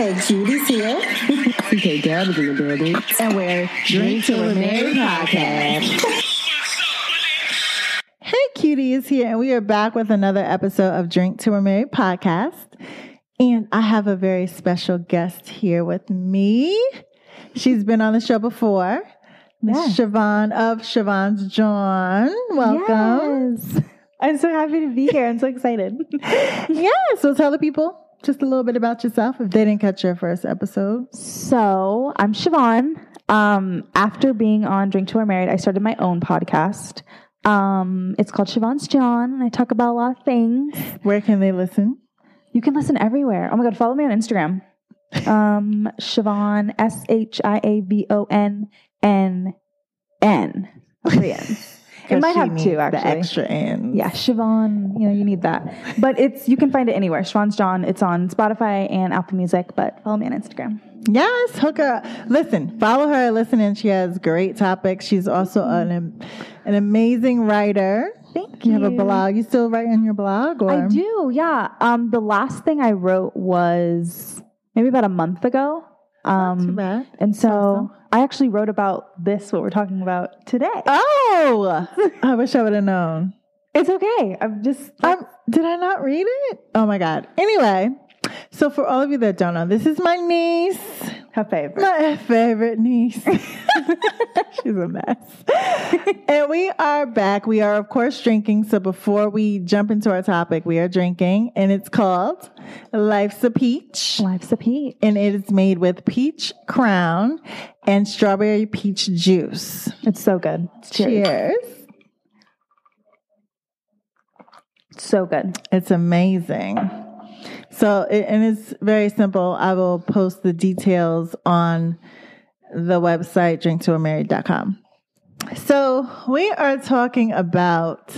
Hey, Judy's here. CK Dub is in the building. And we're Drink Till We're Married podcast. Hey, Cutie is here, and we are back with another episode of Drink Till We're Married podcast. And I have a very special guest here with me. She's been on the show before. Miss Yeah. Shiavonn of Shiavonn's John. Welcome. Yes. I'm so happy to be here. I'm so excited. Yeah, so tell the people just a little bit about yourself if they didn't catch your first episode. so I'm Shiavonn. Um, after being on Drink Till We're Married, I started my own podcast. Um, it's called Shiavonn's John, and I talk about a lot of things. Where can they listen? You can listen everywhere. Oh my god, follow me on Instagram. Um, Shiavonn S H I A V O N N N. It might have two actually. The extra ends. Yeah, Shiavonn, you know, you need that. But it's you can find it anywhere. Shiavonn's John. It's on Spotify and Apple Music, but follow me on Instagram. Yes, hook her. Listen, follow her. Listen, and she has great topics. She's also an an amazing writer. Thank You You have a blog. You still write on your blog, or I do, yeah. Um, the last thing I wrote was maybe about a month ago. Um, Too bad. and so Awesome. I actually wrote about this, what we're talking about today. Oh, I wish I would have known. it's okay. I'm just Um, did I not read it? Oh my god. Anyway, so for all of you that don't know, this is my niece, her favorite. my favorite niece. She's a mess. and we are back. We are, of course, drinking. So before we jump into our topic, we are drinking, and it's called Life's a Peach. Life's a peach. And it is made with peach crown and strawberry peach juice. It's so good. Cheers. Cheers. So good. It's amazing. So, and it's very simple. I will post the details on the website drinktoamarried.com. So, we are talking about,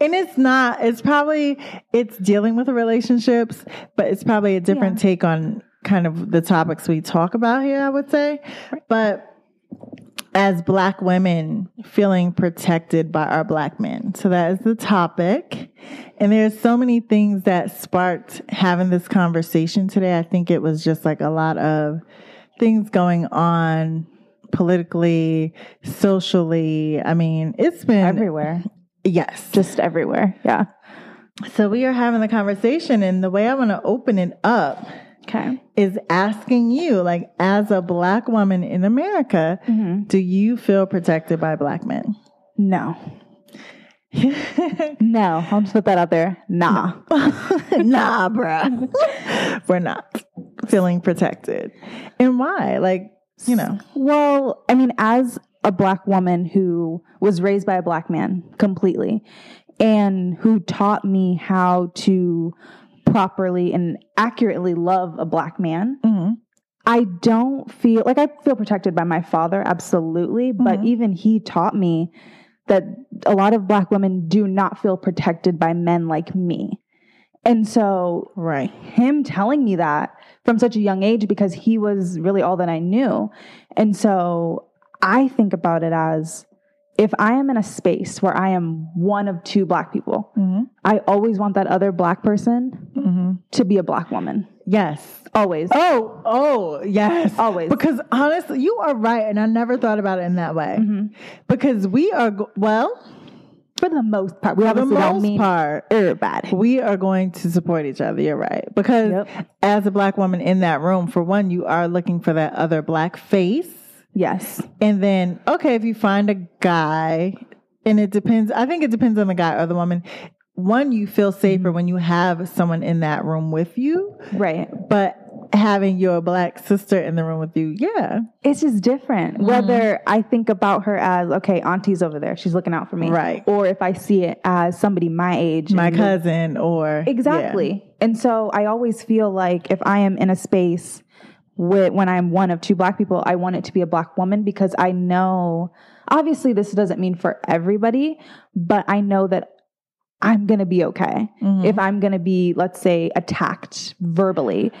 and it's not, it's probably, it's dealing with relationships, but it's probably a different take on kind of the topics we talk about here, I would say. But as black women feeling protected by our black men. So that is the topic. And there's so many things that sparked having this conversation today. I think it was just like a lot of things going on politically, socially. I mean, it's been Everywhere. Yes. Just everywhere. Yeah. So we are having the conversation and the way I want to open it up Okay. is asking you, like, as a black woman in America, Mm-hmm. do you feel protected by black men? No. No. I'll just put that out there. Nah. nah, bruh. We're not feeling protected. And why? Like, you know, Well, I mean, as a black woman who was raised by a black man completely and who taught me how to properly and accurately love a black man, mhm. I don't feel like I feel protected by my father, absolutely. But Mhm. even he taught me that a lot of black women do not feel protected by men like me. And so right. him telling me that from such a young age because he was really all that I knew. And so I think about it as if I am in a space where I am one of two black people, hmm I always want that other black person hmm to be a black woman. Yes. Always. Oh, oh, yes. Always. Because honestly, you are right. And I never thought about it in that way. Mhm. Because we are, well, For the most part. We for the most part, everybody. we are going to support each other. You're right. Because Yep. as a black woman in that room, for one, you are looking for that other black face. Yes. And then, okay, if you find a guy, and it depends, I think it depends on the guy or the woman. One, you feel safer when you have someone in that room with you, Right. but having your black sister in the room with you, yeah, It's just different. Mm-hmm. Whether I think about her as, okay, auntie's over there, she's looking out for me. Right. Or if I see it as somebody my age. my cousin or Exactly. And so I always feel like if I am in a space when I'm one of two black people, I want it to be a black woman because I know, obviously, this doesn't mean for everybody, but I know that I'm going to be okay. Mhm. If I'm going to be, let's say, attacked verbally,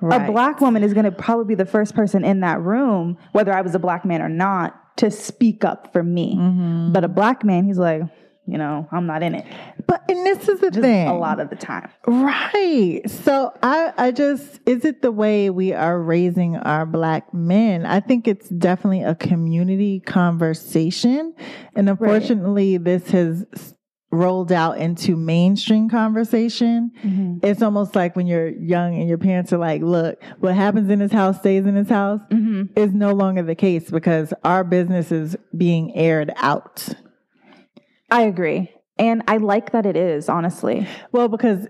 Right. a black woman is going to probably be the first person in that room, whether I was a black man or not, to speak up for me. Mhm. But a black man, he's like, you know, I'm not in it. But and this is the Just thing. a lot of the time. Right. So I I just is it the way we are raising our black men? I think it's definitely a community conversation. And unfortunately this has rolled out into mainstream conversation. Mm-hmm. It's almost like when you're young and your parents are like, look, what happens in this house stays in this house Mm-hmm. is no longer the case because our business is being aired out. I agree. And I like that it is, honestly. Well, because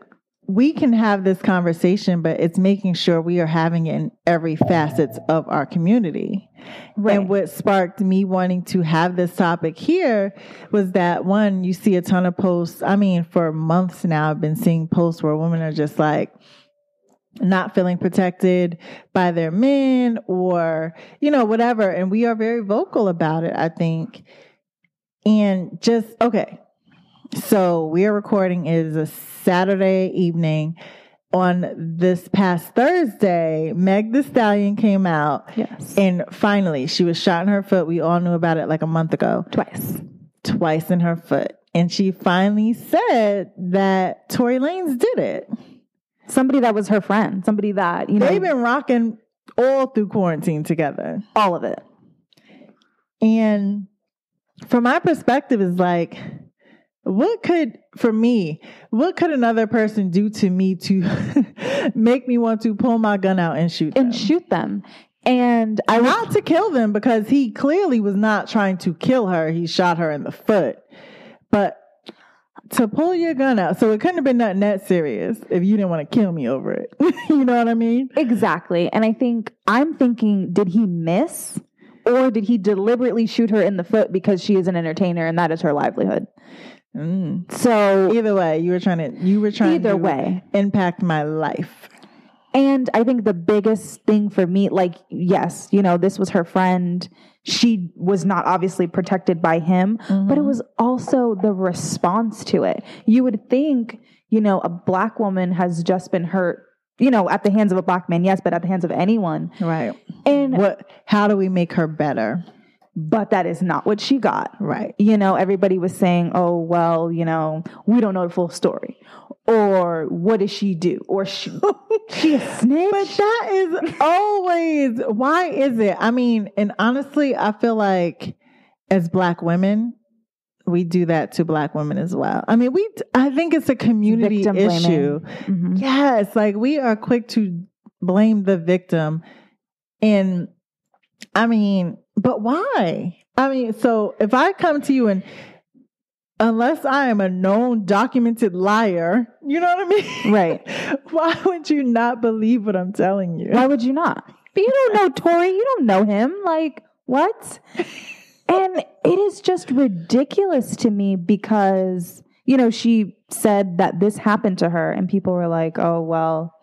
we can have this conversation, but it's making sure we are having it in every facets of our community. And what sparked me wanting to have this topic here was that one, you see a ton of posts. I mean, for months now, I've been seeing posts where women are just like, not feeling protected by their men or, you know, whatever. And we are very vocal about it, I think. And just, okay. So we are recording it is a Saturday evening. On this past Thursday, Meg the Stallion came out Yes. and finally she was shot in her foot. We all knew about it like a month ago Twice. twice in her foot. And she finally said that Tory Lanez did it. Somebody that was her friend. Somebody that, you know, They've been rocking all through quarantine together. all of it. And from my perspective, is like, what could, for me, what could another person do to me to make me want to pull my gun out and shoot them? And shoot them. And I was not to kill them because he clearly was not trying to kill her. He shot her in the foot. But to pull your gun out, so it couldn't have been nothing that serious if you didn't want to kill me over it. you know what I mean? Exactly. And I think I'm thinking, did he miss? Or did he deliberately shoot her in the foot because she is an entertainer and that is her livelihood? Mm. So Either way, you were trying to you were trying either to way. impact my life. And I think the biggest thing for me, like, yes, you know, this was her friend. She was not obviously protected by him, but it was also the response to it. You would think, you know, a black woman has just been hurt, you know, at the hands of a black man, yes, but at the hands of anyone. Right. And, What how do we make her better? but that is not what she got. Right. you know, everybody was saying, oh, well, you know, we don't know the full story. Or what does she do? Or she, she a snitch? But that is always why is it? I mean, and honestly, I feel like as black women, we do that to black women as well. I mean, we I think it's a community Victim issue. Mhm. Yes, like we are quick to blame the victim. And I mean, but why? I mean, so if I come to you and unless I am a known documented liar, you know what I mean? Right. Why would you not believe what I'm telling you? Why would you not? But you don't know Tory. You don't know him. Like, what? And it is just ridiculous to me because, you know, she said that this happened to her, and people were like, oh, well,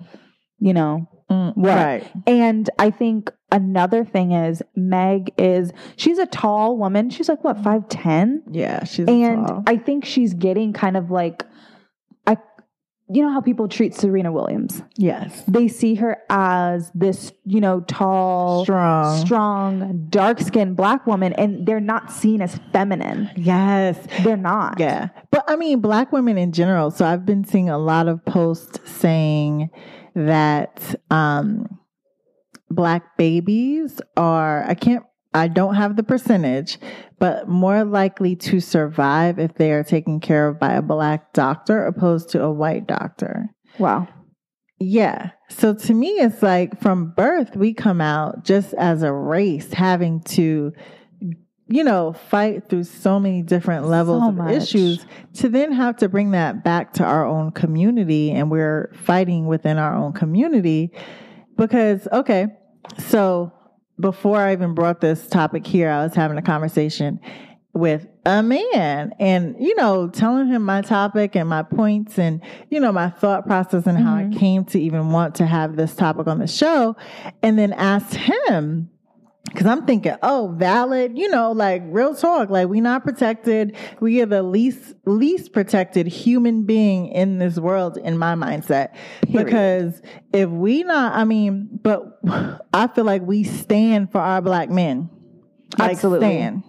you know, Mm, what? Right. And I think another thing is Meg is she's a tall woman. She's like what five ten, Yeah, she's and tall. I think she's getting kind of like, you know how people treat Serena Williams. yes. They see her as this, you know, tall, Strong. strong, dark skinned black woman, and they're not seen as feminine. Yes. They're not. Yeah. But I mean, black women in general. So I've been seeing a lot of posts saying that um, black babies are, I can't, I don't have the percentage, but more likely to survive if they are taken care of by a black doctor opposed to a white doctor. Wow. Yeah. So to me, it's like from birth, we come out just as a race having to, you know, fight through so many different levels So of issues to then have to bring that back to our own community. And we're fighting within our own community because, okay, so before I even brought this topic here, I was having a conversation with a man and, you know, telling him my topic and my points and, you know, my thought process and how I mm-hmm. came to even want to have this topic on the show. And then asked him, Cause I'm thinking, oh, valid, you know, like real talk. Like we not protected. We are the least least protected human being in this world in my mindset. Because if we not, I mean, but I feel like we stand for our black men. Like Absolutely. stand.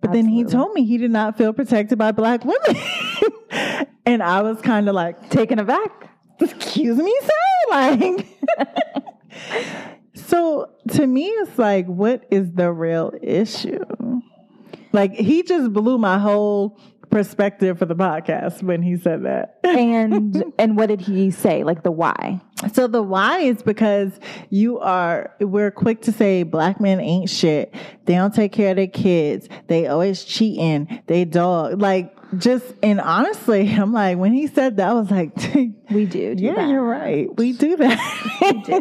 But then he told me he did not feel protected by black women. and I was kind of like, Taken aback. excuse me, sir? Like, so to me, it's like, what is the real issue? Like, he just blew my whole perspective for the podcast when he said that. And and what did he say? Like the why? So the why is because you are we're quick to say black men ain't shit. They don't take care of their kids. They always cheating. They dog like just and honestly, I'm like when he said that I was like We do. do Yeah, that. you're right. We do that. We do.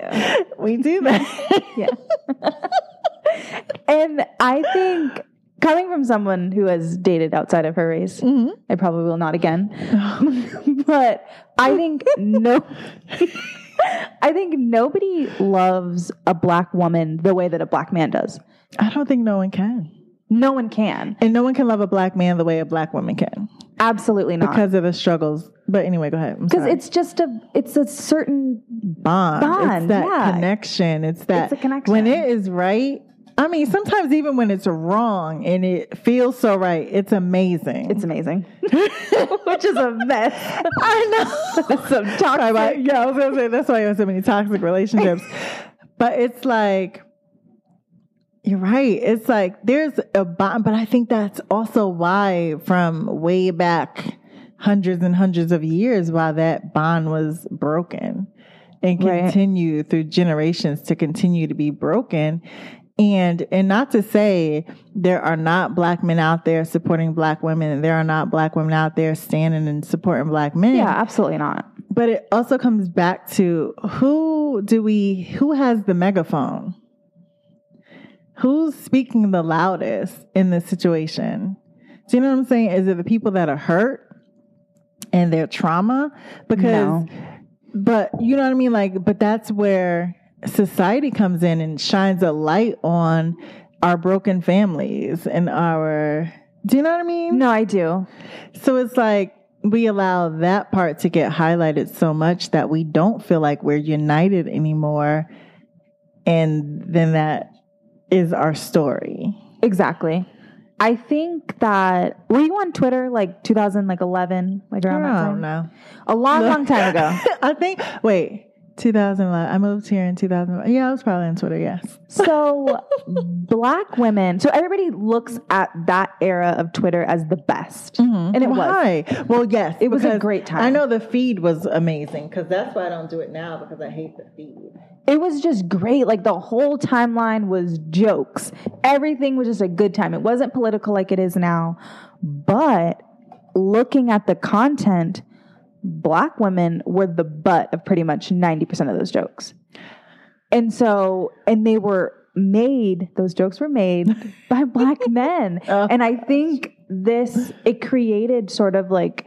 we do that. Yeah. and I think coming from someone who has dated outside of her race, Mhm. I probably will not again. but I think no I think nobody loves a black woman the way that a black man does. I don't think no one can. No one can. And no one can love a black man the way a black woman can Absolutely not. because of the struggles. But anyway, go ahead. Because it's just a it's a certain bond. Bond, It's that yeah. connection. It's that It's a connection. when it is right. I mean, sometimes even when it's wrong and it feels so right, it's amazing. it's amazing. Which is a mess. I know. Some toxic. yeah, I was gonna say that's why you have so many toxic relationships. but it's like you're right. It's like there's a bond, but I think that's also why from way back hundreds and hundreds of years why that bond was broken and Right. continue through generations to continue to be broken. And and not to say there are not black men out there supporting black women and there are not black women out there standing and supporting black men Yeah, absolutely not. but it also comes back to who do we who has the megaphone who's speaking the loudest in this situation do you know what i'm saying is it the people that are hurt and their trauma because No. but you know what i mean like but that's where society comes in and shines a light on our broken families and our do you know what i mean No, I do. so it's like we allow that part to get highlighted so much that we don't feel like we're united anymore. And then that is our story. Exactly. I think that were you on Twitter like 2011, like around that I time? don't know. A long, long time ago. I think, wait, 2011. I moved here in 2011. Yeah, I was probably on Twitter, yes. So black women. So everybody looks at that era of Twitter as the best, mm-hmm. and it was. Why? Well, yes. It was a great time. I know the feed was amazing because that's why I don't do it now because I hate the feed. It was just great. Like the whole timeline was jokes. Everything was just a good time. It wasn't political like it is now, but looking at the content, black women were the butt of pretty much 90% of those jokes. And so, and they were made, those jokes were made by black men. Oh, and I think this, it created sort of like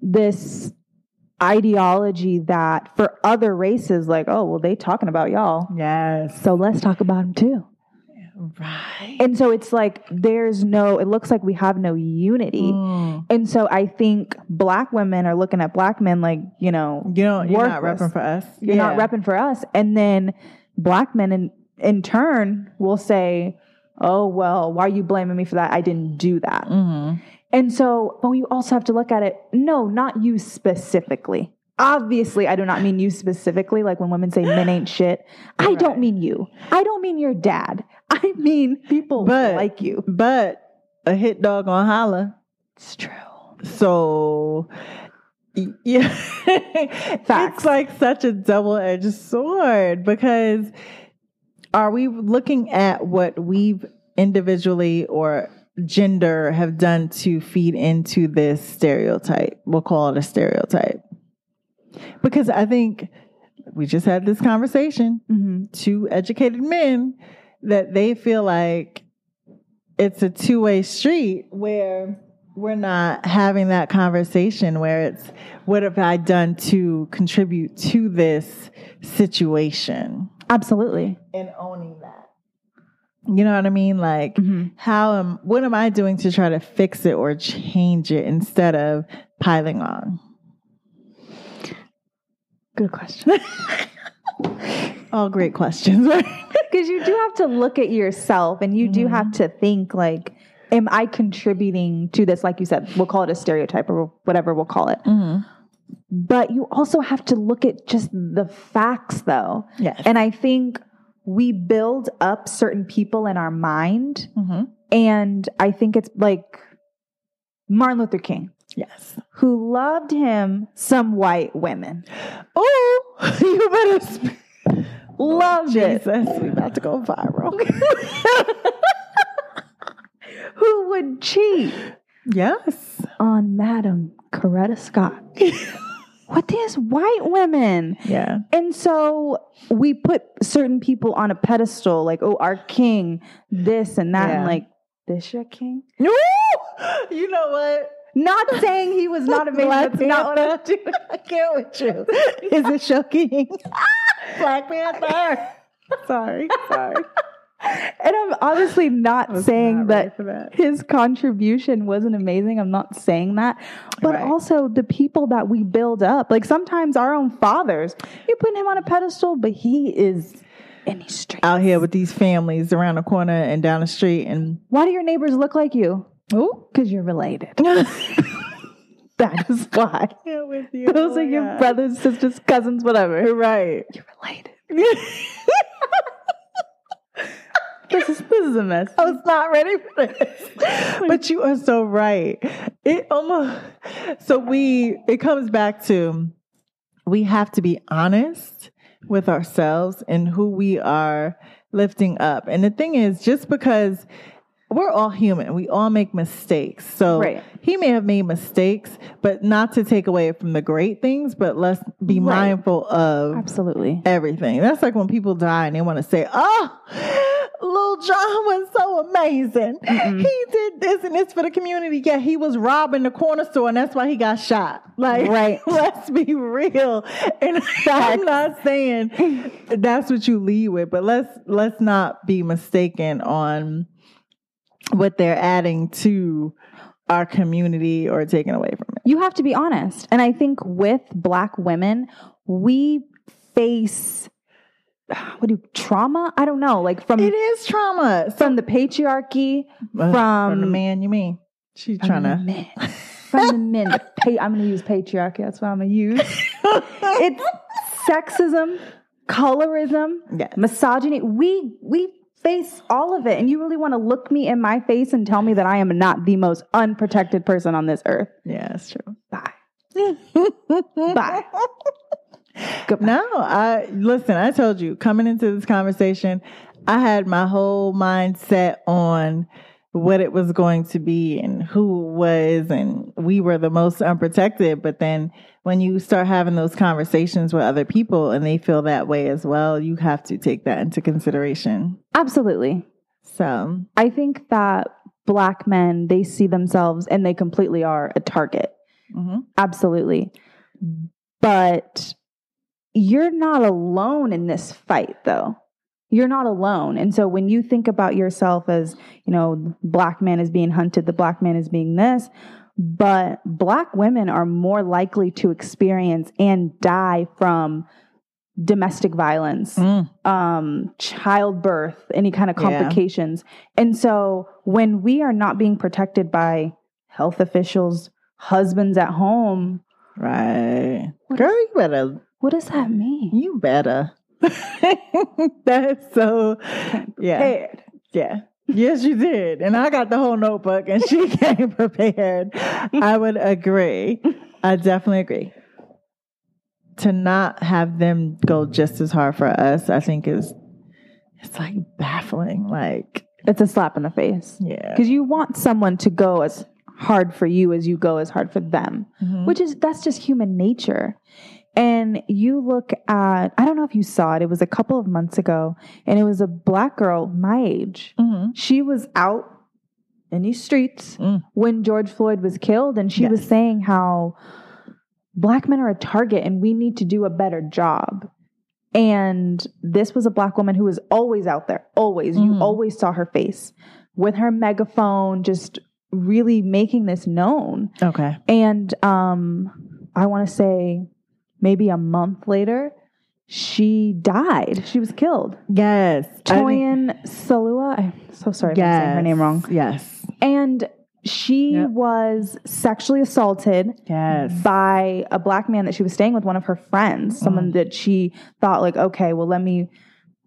this ideology that for other races, like, oh, well, they talking about y'all. Yes. So let's talk about them too. Right. And so it's like there's no, it looks like we have no unity. Mm. And so I think black women are looking at black men like, you know, You know, you're not repping for us. you're not repping for us. And then black men in, in turn will say, oh, well, why are you blaming me for that? I didn't do that. hmm And so, but we also have to look at it. No, not you specifically. Obviously, I do not mean you specifically. Like when women say men ain't shit, I don't mean you. I don't mean your dad. I mean people But- like you. But a hit dog on holla. It's true. So yeah, Facts. it's like such a double edged sword because are we looking at what we've individually or gender have done to feed into this stereotype? We'll call it a stereotype. Because I think we just had this conversation hmm two educated men that they feel like it's a two way street where we're not having that conversation where it's what have I done to contribute to this situation Absolutely. and owning that. You know what I mean? Like hmm how am what am I doing to try to fix it or change it instead of piling on? Good question. All great questions. Because you do have to look at yourself and you do Mhm. have to think like, am I contributing to this? Like you said, we'll call it a stereotype or whatever we'll call it. Mm-hmm. But you also have to look at just the facts, though. Yes. And I think we build up certain people in our mind. mm-hmm. And I think it's like Martin Luther King, Yes. Who loved him some white women. Oh, you better. Sp- Loved it. Jesus, we about to go viral. Who would cheat yes. on Madam Coretta Scott with these white women? Yeah. And so we put certain people on a pedestal, like, oh, our king, this and that, Yeah. and like, this your king? No. You know what? Not saying he was not amazing. Black That's not what I'm Panther. I can't with you. Is it shocking? Black Panther. Sorry. Sorry. And I'm obviously not saying not that, that. his contribution wasn't amazing. I'm not saying that. But Right. also the people that we build up. Like sometimes our own fathers, you're putting him on a pedestal, but he is in these streets. Out here with these families around the corner and down the street and Why do your neighbors look like you? Oh, Because you're related. that is why. yeah, with you. Those Oh are your God. brothers, sisters, cousins, whatever. You're right. You're related. This is this is a mess. I was not ready for this. but you are so right. It almost so we it comes back to we have to be honest with ourselves and who we are lifting up. And the thing is just because we're all human. We all make mistakes. So Right. he may have made mistakes, but not to take away from the great things, but let's be Right. mindful of Absolutely. everything. That's like when people die and they want to say, "Oh, Lil John was so amazing. He did this and this for the community. Yeah, he was robbing the corner store, and that's why he got shot." Like, Right. Let's be real. And I'm not saying that's what you lead with, but let's let's not be mistaken on what they're adding to our community or taking away from it. You have to be honest. And I think with black women, we face what do you, trauma? I don't know, like from It is trauma. So, from the patriarchy, uh, from- the man, you mean? She's from trying the to. men. From the men. Pa- I'm going to use patriarchy. That's what I'm going to use. It's sexism, colorism, Yes. misogyny. We we face all of it, and you really want to look me in my face and tell me that I am not the most unprotected person on this earth? Yeah, that's true. Bye. Bye. Goodbye. No, I listen. I told you coming into this conversation, I had my whole mindset on what it was going to be and who was, and we were the most unprotected. But then when you start having those conversations with other people and they feel that way as well, you have to take that into consideration. Absolutely. So, I think that black men they see themselves and they completely are a target. mhm. Absolutely. But you're not alone in this fight though. You're not alone. And so when you think about yourself as, you know, black man is being hunted, the black man is being this, but black women are more likely to experience and die from domestic violence Mm. um, childbirth, any kind of Yeah. complications. And so when we are not being protected by health officials, husbands at home, right, What girl, you better what does that mean? You better. That's so, yeah. Prepared. Yeah. Yes, you did. And I got the whole notebook and she came prepared. I would agree. I definitely agree. To not have them go just as hard for us, I think is, it's like baffling. Like, It's a slap in the face. yeah. Because you want someone to go as hard for you as you go as hard for them, Mhm. which is that's just human nature. And you look at, I don't know if you saw it, it was a couple of months ago, and it was a black girl my age. Mhm. She was out in these streets Mm. when George Floyd was killed, and she was saying how black men are a target and we need to do a better job. And this was a black woman who was always out there, always. You Mhm. always saw her face with her megaphone, just really making this known. Okay. And um, I want to say maybe a month later, she died. She was killed. Yes. I Toyin Salau. I'm so sorry if I'm saying her name wrong. Yes. And she Yep. was sexually assaulted Yes. by a black man that she was staying with, one of her friends, someone Mm. that she thought, like, okay, well, let me,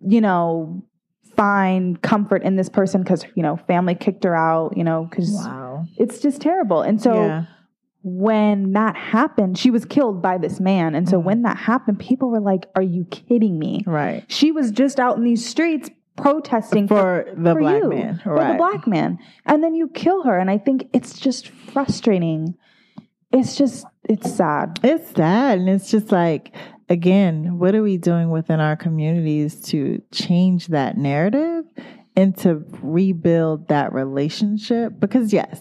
you know, find comfort in this person because, you know, family kicked her out, you know, because Wow. it's just terrible. And so yeah. When that happened, she was killed by this man. And so Mhm. when that happened, people were like, are you kidding me? Right. She was just out in these streets protesting for, For the for black you, man. for the black man. And then you kill her. And I think it's just frustrating. It's just, it's sad. It's sad. And it's just like, again, what are we doing within our communities to change that narrative and to rebuild that relationship? Because, yes,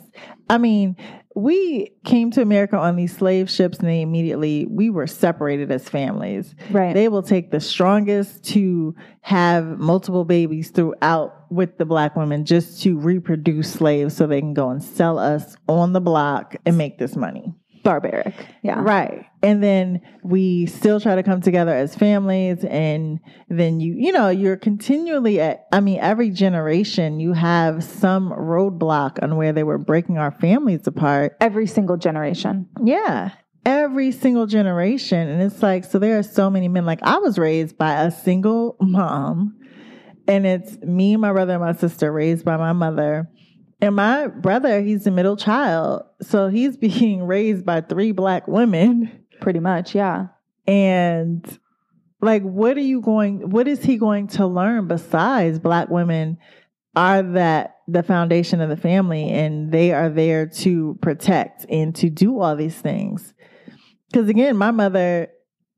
I mean, we came to America on these slave ships and they immediately, we were separated as families. Right. They will take the strongest to have multiple babies throughout with the black women just to reproduce slaves so they can go and sell us on the block and make this money. Barbaric. Yeah. Right. And then we still try to come together as families. And then you, you know, you're continually at, I mean, every generation you have some roadblock on where they were breaking our families apart. Every single generation. Yeah. Every single generation. And it's like, so there are so many men. Like I was raised by a single mom. And it's me, my brother, and my sister raised by my mother. And my brother, he's the middle child. So he's being raised by three black women. Pretty much. Yeah. And like, what are you going, what is he going to learn besides black women are that the foundation of the family and they are there to protect and to do all these things? Because again, my mother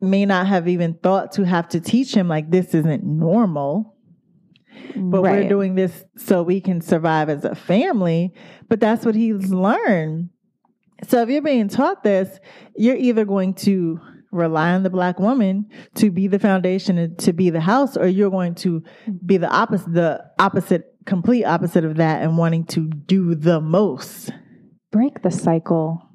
may not have even thought to have to teach him like this isn't normal but we're doing this so we can survive as a family. But that's what he's learned. So if you're being taught this, you're either going to rely on the black woman to be the foundation and to be the house, or you're going to be the opposite, the opposite, complete opposite of that, and wanting to do the most. break the cycle.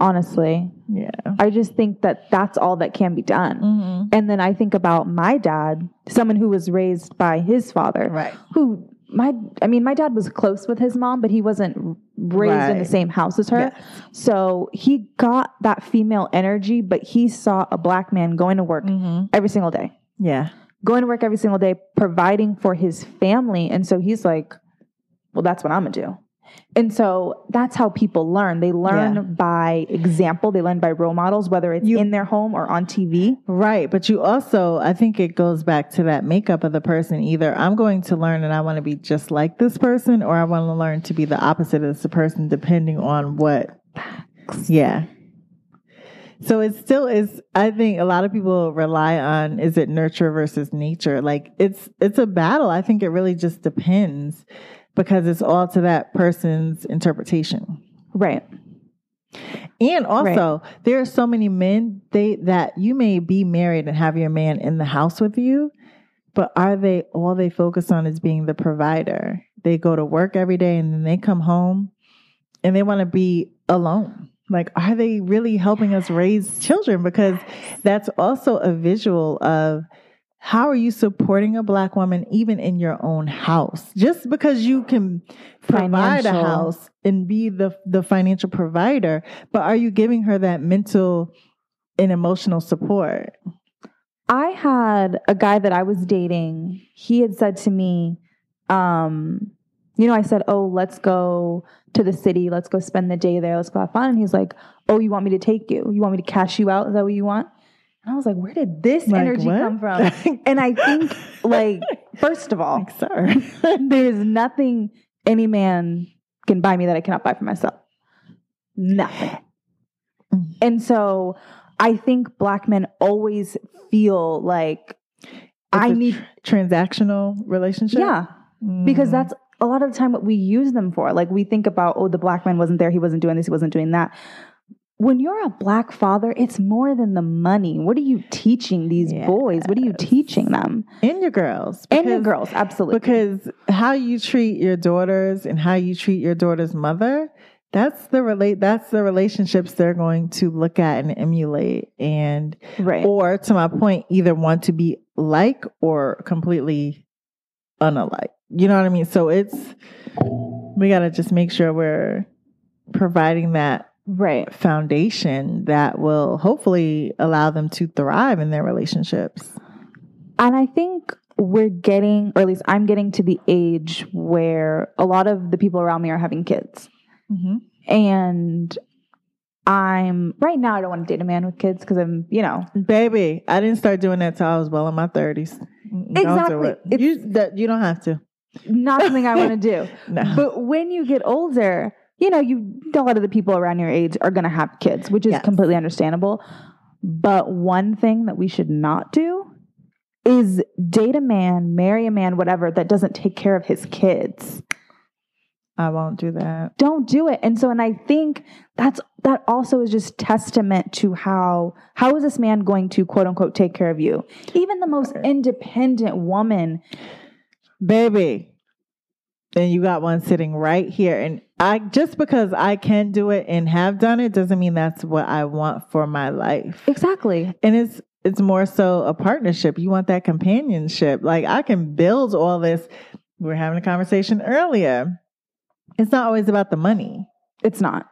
Honestly, Yeah. I just think that that's all that can be done. Mm-hmm. And then I think about my dad, someone who was raised by his father, Right. who my I mean my dad was close with his mom, but he wasn't raised in the same house as her. Yes. So he got that female energy, but he saw a black man going to work Mm-hmm. every single day. Yeah. Going to work every single day, providing for his family. And so he's like, well, that's what I'm gonna do. And so that's how people learn. They learn Yeah. by example, they learn by role models, whether it's You- in their home or on TV. Right. But you also, I think it goes back to that makeup of the person. Either I'm going to learn and I want to be just like this person, or I want to learn to be the opposite of this person, depending on what. Yeah. So it still is, I think a lot of people rely on is it nurture versus nature? Like it's, it's a battle. I think it really just depends because it's all to that person's interpretation. Right. And also, there are so many men they that you may be married and have your man in the house with you, but are they all they focus on is being the provider? They go to work every day and then they come home and they want to be alone. Like, are they really helping us raise children? Because that's also a visual of how are you supporting a black woman even in your own house? Just because you can provide a house and be the the financial provider, but are you giving her that mental and emotional support? I had a guy that I was dating. He had said to me, um, you know, I said, Oh, let's go to the city. Let's go spend the day there. Let's go have fun. And he's like, Oh, you want me to take you? You want me to cash you out? Is that what you want? And I was like, Where did this Like, energy what? come from? And I think, like, first of all, Like, sir. there is nothing any man can buy me that I cannot buy for myself. Nothing. Mm. And so I think black men always feel like I a need, transactional relationship. yeah, because Mm. that's a lot of the time what we use them for. Like we think about, oh, the black man wasn't there, he wasn't doing this, he wasn't doing that. When you're a black father, it's more than the money. What are you teaching these boys? What are you teaching them? and your girls And your girls, absolutely. because how you treat your daughters and how you treat your daughter's mother that's the relate that's the relationships they're going to look at and emulate and right. or to my point either want to be like or completely unalike. You know what I mean? So it's we got to just make sure we're providing that Right. foundation that will hopefully allow them to thrive in their relationships. And I think we're getting, or at least I'm getting to the age where a lot of the people around me are having kids. Mm-hmm. And I'm right now, I don't want to date a man with kids because I'm, you know, Baby, I didn't start doing that till I was well in my thirties. Don't do Exactly. it. You that you don't have to. not something I want to do. No. But when you get older, you know, you a lot of the people around your age are going to have kids, which is Yes. completely understandable. But one thing that we should not do is date a man, marry a man, whatever that doesn't take care of his kids. I won't do that. Don't do it. And so and I think that's that also is just testament to how how is this man going to quote unquote take care of you? Even the most independent woman Baby. And you got one sitting right here. And I just because I can do it and have done it doesn't mean that's what I want for my life. Exactly. And it's it's more so a partnership. You want that companionship. Like I can build all this. We were having a conversation earlier. It's not always about the money. It's not.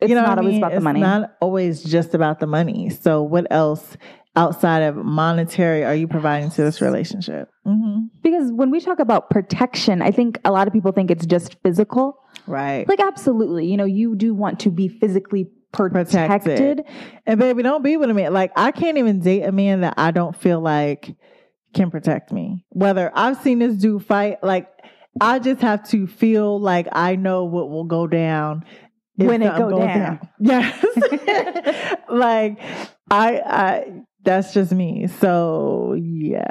It's you know not always mean? about the money. It's not always just about the money. So what else outside of monetary are you providing to this relationship? Mm-hmm. Because when we talk about protection, I think a lot of people think it's just physical. Right. Like, absolutely. You know, you do want to be physically protected. Protected. And baby, don't be with a man. Like I can't even date a man that I don't feel like can protect me. Whether I've seen this dude fight, like I just have to feel like I know what will go down When it go goes down. Yes. like I I that's just me. So yeah.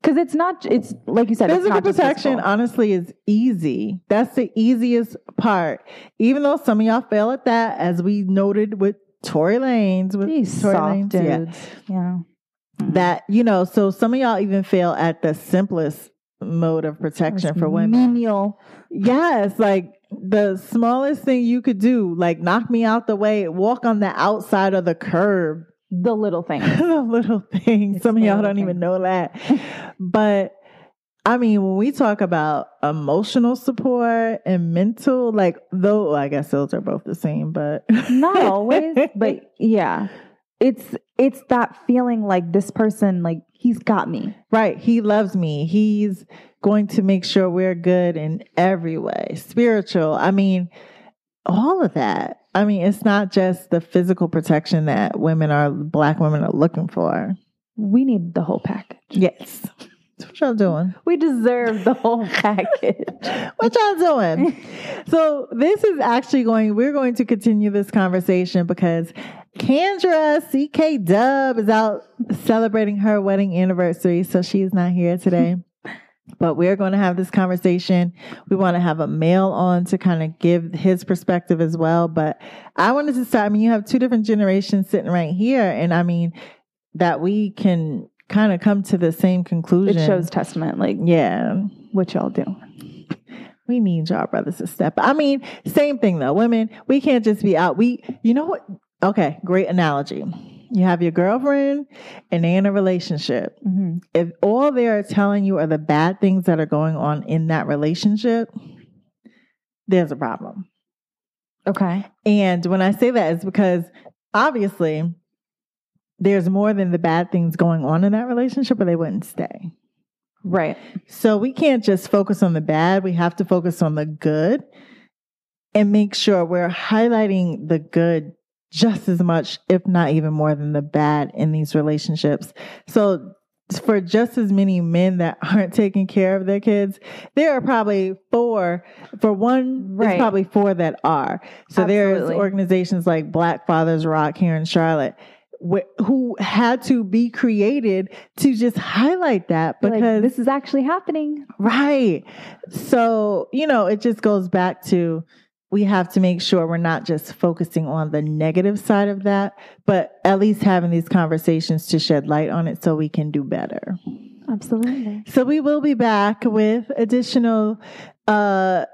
Because it's not, it's like you said, it's Physical protection, physical. honestly, is easy. That's the easiest part. Even though some of y'all fail at that, as we noted with Tory Lanez, with These Tory soft Lanez, yeah. dudes. Yeah. Mm. that you know. So some of y'all even fail at the simplest mode of protection for women. Menial. Yes, like the smallest thing you could do, like knock me out the way, walk on the outside of the curb. The little things. the little things. It's Some of y'all don't even know that. but I mean, when we talk about emotional support and mental, like though I guess those are both the same, but not always, but yeah. It's it's that feeling like this person, like he's got me. right, he loves me. He's going to make sure we're good in every way. Spiritual. I mean, all of that. I mean, it's not just the physical protection that women are black women are looking for. We need the whole package. Yes. That's what y'all doing. We deserve the whole package. What y'all doing? so this is actually going, we're going to continue this conversation because Kendra CK Dub is out celebrating her wedding anniversary. So she's not here today. But we're going to have this conversation. We want to have a male on to kind of give his perspective as well. But I wanted to start. I mean, you have two different generations sitting right here. And I mean, that we can kind of come to the same conclusion. It shows testament, like Yeah. what y'all do. We need y'all brothers to step. I mean, same thing though. Women, we can't just be out. We, you know what? Okay, great analogy. You have your girlfriend and they're in a relationship. Mm-hmm. If all they're telling you are the bad things that are going on in that relationship, there's a problem. Okay. And when I say that, it's because obviously there's more than the bad things going on in that relationship, or they wouldn't stay. Right. So we can't just focus on the bad. We have to focus on the good and make sure we're highlighting the good just as much, if not even more than the bad in these relationships. So for just as many men that aren't taking care of their kids, there are probably four. For one, there's probably four that are. So there's organizations like Black Fathers Rock here in Charlotte wh- who had to be created to just highlight that Like, because this is actually happening. Right. So, you know, it just goes back to we have to make sure we're not just focusing on the negative side of that, but at least having these conversations to shed light on it so we can do better. Absolutely. So we will be back with additional uh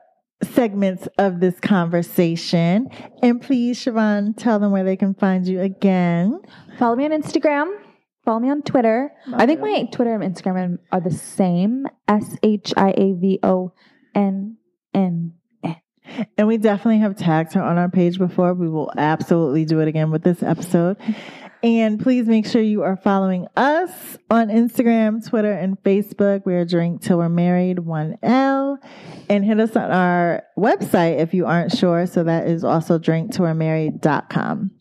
segments of this conversation. And please, Shiavonn, tell them where they can find you again. Follow me on Instagram Follow me on Twitter. I think my Twitter and Instagram are the same. S H I A V O N N. And we definitely have tagged her on our page before. We will absolutely do it again with this episode. And please make sure you are following us on Instagram, Twitter, and Facebook. We're Drink Till We're Married, 1L. And hit us on our website if you aren't sure. So that is also drinktillwe'remarried.com.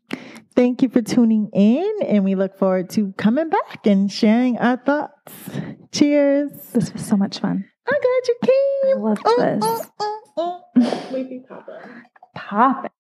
Thank you for tuning in, and we look forward to coming back and sharing our thoughts. Cheers. This was so much fun. I'm glad you came. I loved this. We be popping. Pop.